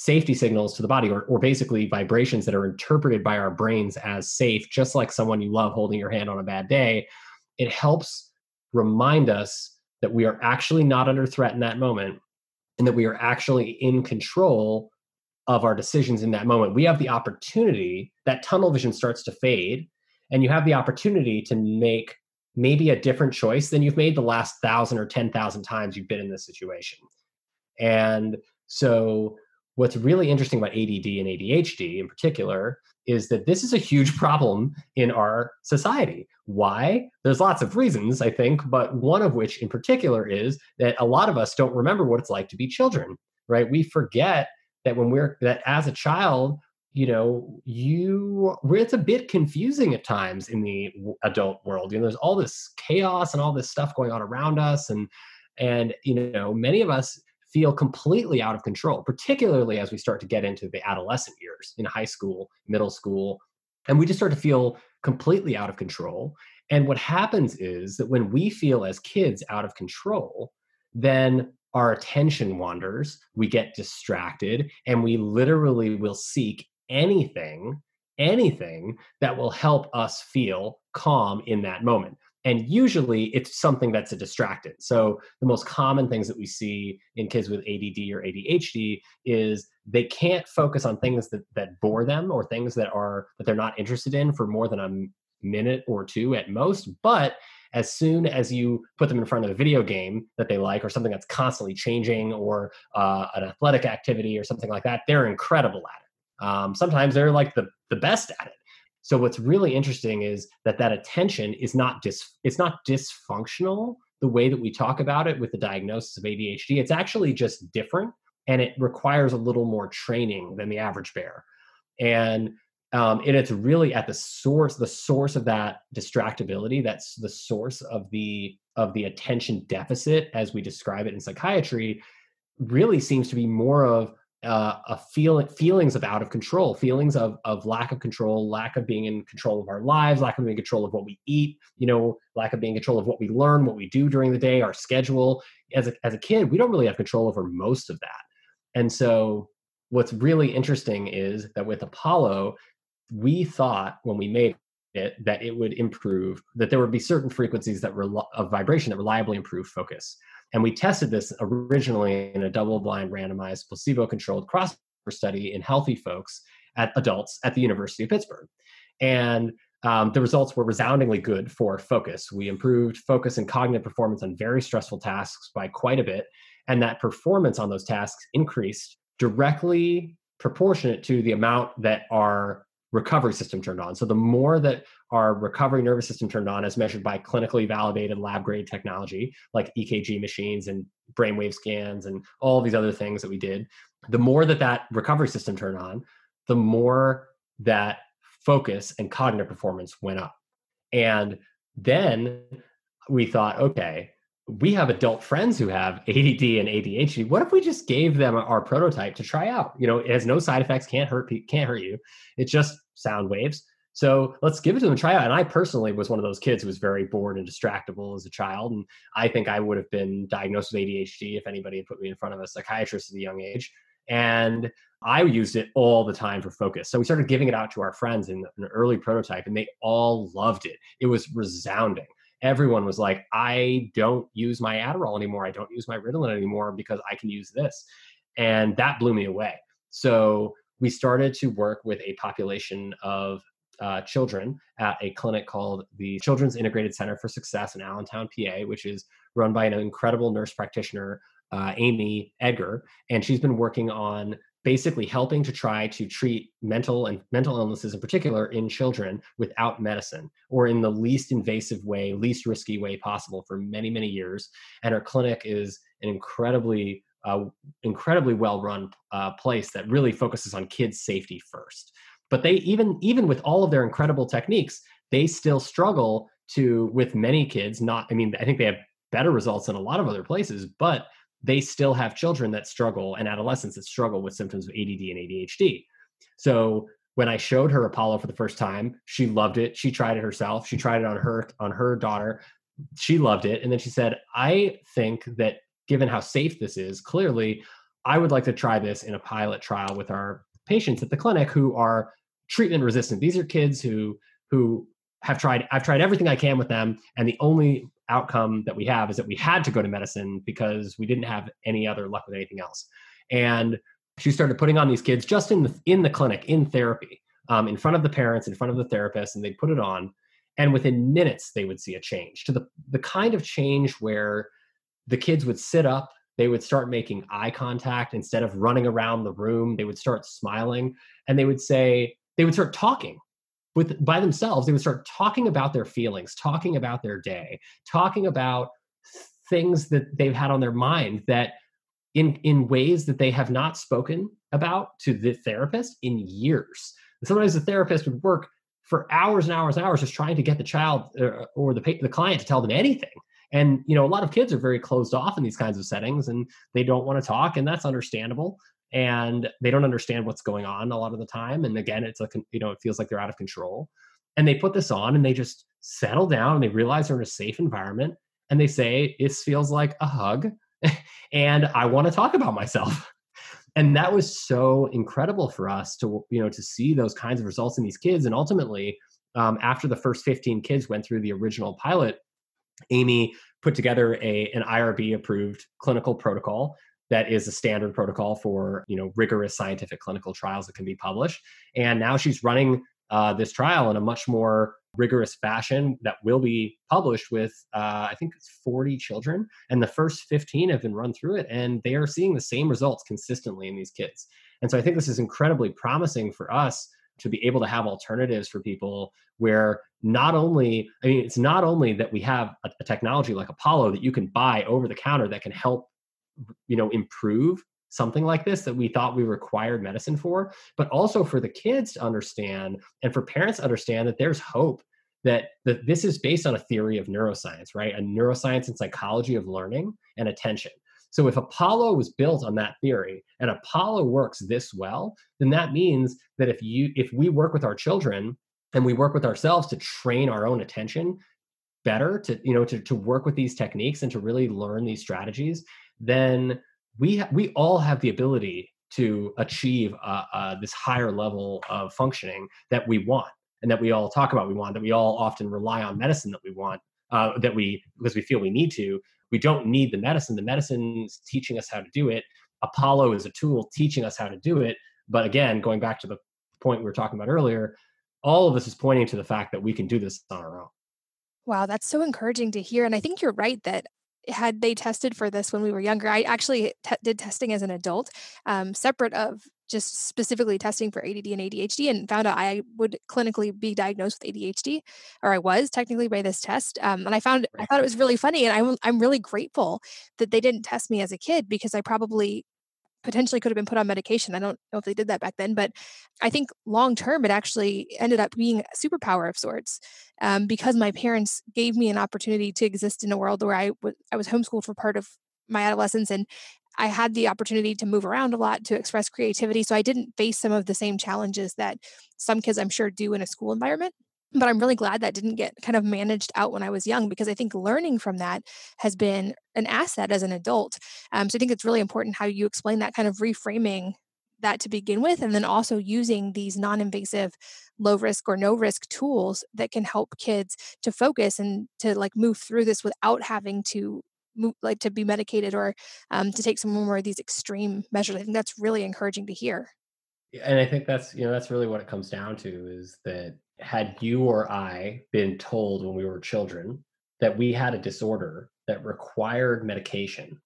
safety signals to the body or, or basically vibrations that are interpreted by our brains as safe just like someone you love holding your hand on a bad day. It helps remind us that we are actually not under threat in that moment and that we are actually in control of our decisions in that moment. We have the opportunity that tunnel vision starts to fade and you have the opportunity to make maybe a different choice than you've made the last thousand or ten thousand times you've been in this situation. And so what's really interesting about ADD and ADHD in particular is that this is a huge problem in our society. Why? There's lots of reasons, I think, but one of which in particular is that a lot of us don't remember what it's like to be children, right? We forget that when we're that as a child, you know, you it's a bit confusing at times in the adult world. You know, there's all this chaos and all this stuff going on around us and and you know, many of us feel completely out of control, particularly as we start to get into the adolescent years in high school, middle school. And we just start to feel completely out of control. And what happens is that when we feel as kids out of control, then our attention wanders, we get distracted, and we literally will seek anything, anything that will help us feel calm in that moment and usually it's something that's a distracted so the most common things that we see in kids with add or adhd is they can't focus on things that, that bore them or things that are that they're not interested in for more than a minute or two at most. But as soon as you put them in front of a video game that they like or something that's constantly changing or uh, an athletic activity or something like that they're incredible at it. Um, sometimes they're like the, the best at it so what's really interesting is that that attention is not dis it's not dysfunctional the way that we talk about it with the diagnosis of ADHD. It's actually just different and it requires a little more training than the average bear. And um, and it's really at the source, the source of that distractibility. That's the source of the of the attention deficit, as we describe it in psychiatry. Really seems to be more of uh, a feeling feelings of out of control feelings of of lack of control lack of being in control of our lives lack of being in control of what we eat you know lack of being in control of what we learn what we do during the day our schedule. As a, as a kid we don't really have control over most of that. And so what's really interesting is that with apollo we thought when we made it that it would improve that there would be certain frequencies that were of vibration that reliably improve focus and we tested this originally in a double blind randomized placebo controlled crossover study in healthy folks at adults at the University of Pittsburgh. And um, the results were resoundingly good for focus. We improved focus and cognitive performance on very stressful tasks by quite a bit. And that performance on those tasks increased directly proportionate to the amount that our recovery system turned on. So the more that our recovery nervous system turned on as measured by clinically validated lab grade technology like EKG machines and brainwave scans and all these other things that we did, the more that that recovery system turned on, the more that focus and cognitive performance went up. And then we thought, okay, we have adult friends who have ADD and ADHD. What if we just gave them our prototype to try out? You know, it has no side effects, can't hurt can't hurt you. It's just sound waves. So let's give it to them try out. And I personally was one of those kids who was very bored and distractible as a child. And I think I would have been diagnosed with ADHD if anybody had put me in front of a psychiatrist at a young age. And I used it all the time for focus. So we started giving it out to our friends in an early prototype, and they all loved it. It was resounding everyone was like, I don't use my Adderall anymore. I don't use my Ritalin anymore because I can use this. And that blew me away. So we started to work with a population of uh, children at a clinic called the Children's Integrated Center for Success in Allentown, PA, which is run by an incredible nurse practitioner, uh, Amy Edgar. And she's been working on basically helping to try to treat mental and mental illnesses in particular in children without medicine or in the least invasive way least risky way possible for many many years. And our clinic is an incredibly uh, incredibly well run uh, place that really focuses on kids safety first. But they even even with all of their incredible techniques they still struggle to with many kids not i mean i think they have better results than a lot of other places but they still have children that struggle and adolescents that struggle with symptoms of ADD and ADHD. So when I showed her Apollo for the first time, she loved it. She tried it herself. She tried it on her on her daughter. She loved it. And then she said, "I think that given how safe this is, clearly I would like to try this in a pilot trial with our patients at the clinic who are treatment resistant. These are kids who who have tried I've tried everything I can with them and the only outcome that we have is that we had to go to medicine because we didn't have any other luck with anything else. And she started putting on these kids just in the in the clinic in therapy, um, in front of the parents, in front of the therapist, and they'd put it on. And within minutes, they would see a change to the the kind of change where the kids would sit up, they would start making eye contact instead of running around the room. They would start smiling, and they would say they would start talking with by themselves they would start talking about their feelings talking about their day talking about things that they've had on their mind that in in ways that they have not spoken about to the therapist in years. And sometimes the therapist would work for hours and hours and hours just trying to get the child uh, or the the client to tell them anything. And you know a lot of kids are very closed off in these kinds of settings and they don't want to talk and that's understandable and they don't understand what's going on a lot of the time and again it's like you know it feels like they're out of control and they put this on and they just settle down and they realize they're in a safe environment and they say this feels like a hug and i want to talk about myself. And that was so incredible for us to you know to see those kinds of results in these kids and ultimately um, after the first 15 kids went through the original pilot amy put together a an irb approved clinical protocol that is a standard protocol for you know rigorous scientific clinical trials that can be published. And now she's running uh, this trial in a much more rigorous fashion that will be published with uh, i think it's 40 children. And the first 15 have been run through it and they are seeing the same results consistently in these kids. And so i think this is incredibly promising for us to be able to have alternatives for people where not only i mean it's not only that we have a, a technology like apollo that you can buy over the counter that can help you know improve something like this that we thought we required medicine for but also for the kids to understand and for parents to understand that there's hope that, that this is based on a theory of neuroscience right? A neuroscience and psychology of learning and attention. So if apollo was built on that theory and apollo works this well then that means that if you if we work with our children and we work with ourselves to train our own attention better to you know to, to work with these techniques and to really learn these strategies then we ha- we all have the ability to achieve uh, uh, this higher level of functioning that we want and that we all talk about we want that we all often rely on medicine that we want uh, that we because we feel we need to. We don't need the medicine. The medicine's teaching us how to do it. Apollo is a tool teaching us how to do it. But again going back to the point we were talking about earlier all of this is pointing to the fact that we can do this on our own. Wow, that's so encouraging to hear. And I think you're right that had they tested for this when we were younger, I actually te- did testing as an adult, um, separate of just specifically testing for ADD and ADHD, and found out I would clinically be diagnosed with ADHD, or I was technically by this test. Um, and I found I thought it was really funny, and I'm I'm really grateful that they didn't test me as a kid because I probably potentially could have been put on medication. I don't know if they did that back then, but I think long term it actually ended up being a superpower of sorts um, because my parents gave me an opportunity to exist in a world where I, was homeschooled for part of my adolescence and I had the opportunity to move around a lot to express creativity. So I didn't face some of the same challenges that some kids I'm sure do in a school environment but I'm really glad that didn't get kind of managed out when I was young because I think learning from that has been an asset as an adult. Um, so I think it's really important how you explain that kind of reframing that to begin with, and then also using these non invasive, low risk or no risk tools that can help kids to focus and to like move through this without having to move, like to be medicated or um, to take some more of these extreme measures. I think that's really encouraging to hear. and i think that's you know that's really what it comes down to is that had you or i been told when we were children that we had a disorder that required medication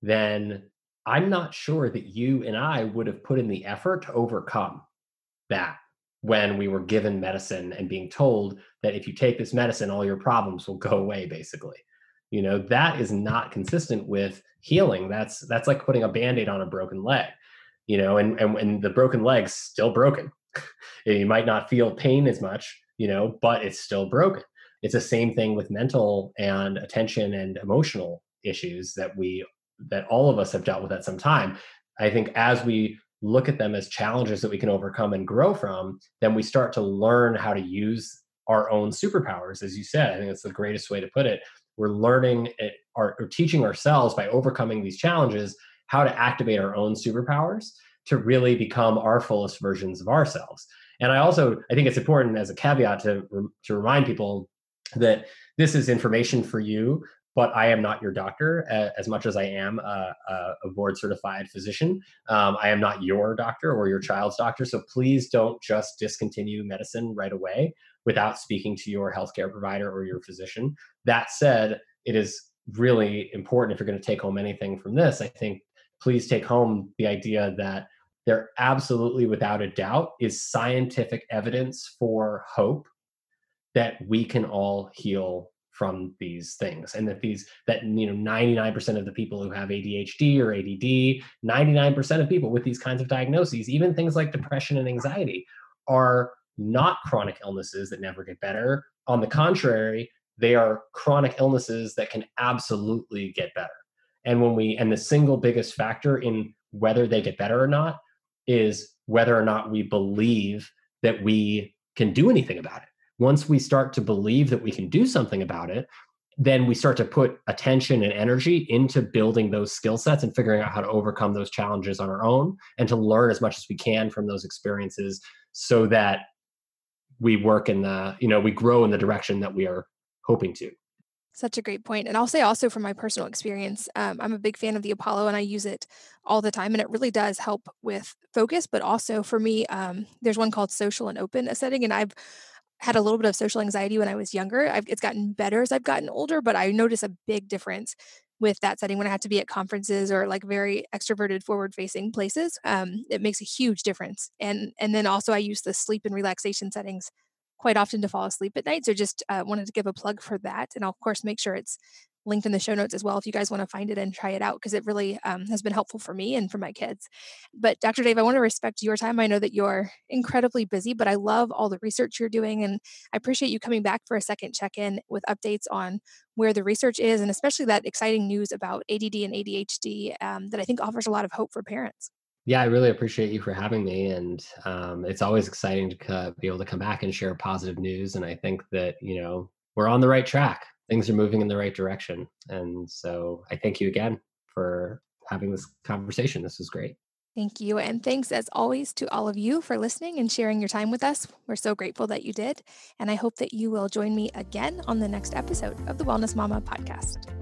then i'm not sure that you and i would have put in the effort to overcome that when we were given medicine and being told that if you take this medicine all your problems will go away basically. You know that is not consistent with healing. That's that's like putting a band-aid on a broken leg you know and and, and the broken leg's still broken you might not feel pain as much you know but it's still broken. It's the same thing with mental and attention and emotional issues that we that all of us have dealt with at some time. I think as we look at them as challenges that we can overcome and grow from then we start to learn how to use our own superpowers as you said. I think that's the greatest way to put it. We're learning it, or, or teaching ourselves by overcoming these challenges how to activate our own superpowers to really become our fullest versions of ourselves and i also i think it's important as a caveat to to remind people that this is information for you but I am not your doctor uh, as much as I am a, a board certified physician. Um, I am not your doctor or your child's doctor. So please don't just discontinue medicine right away without speaking to your healthcare provider or your physician. That said, it is really important if you're going to take home anything from this. I think please take home the idea that there absolutely, without a doubt, is scientific evidence for hope that we can all heal from these things. And that these that you know 99% of the people who have ADHD or ADD 99% of people with these kinds of diagnoses even things like depression and anxiety are not chronic illnesses that never get better. On the contrary they are chronic illnesses that can absolutely get better. And when we and the single biggest factor in whether they get better or not is whether or not we believe that we can do anything about it once we start to believe that we can do something about it, then we start to put attention and energy into building those skill sets and figuring out how to overcome those challenges on our own and to learn as much as we can from those experiences so that we work in the, you know, we grow in the direction that we are hoping to. Such a great point. And I'll say also from my personal experience, um, I'm a big fan of the Apollo and I use it all the time. And it really does help with focus. But also for me, um, there's one called Social and Open a setting. And I've had a little bit of social anxiety when I was younger. I've, it's gotten better as I've gotten older, but I notice a big difference with that setting when I have to be at conferences or like very extroverted, forward facing places. Um, it makes a huge difference. And and then also I use the sleep and relaxation settings quite often to fall asleep at night. So just uh, wanted to give a plug for that. And I'll of course make sure it's linked in the show notes as well if you guys want to find it and try it out because it really um, has been helpful for me and for my kids. But Dr. Dave, I want to respect your time. I know that you're incredibly busy, but I love all the research you're doing. And I appreciate you coming back for a second check in with updates on where the research is and especially that exciting news about ADD and ADHD um, that I think offers a lot of hope for parents. Yeah, I really appreciate you for having me. And um, it's always exciting to be able to come back and share positive news. And I think that, you know, we're on the right track things are moving in the right direction. And so I thank you again for having this conversation. This was great. Thank you. And thanks as always to all of you for listening and sharing your time with us. We're so grateful that you did. And I hope that you will join me again on the next episode of the Wellness Mama podcast.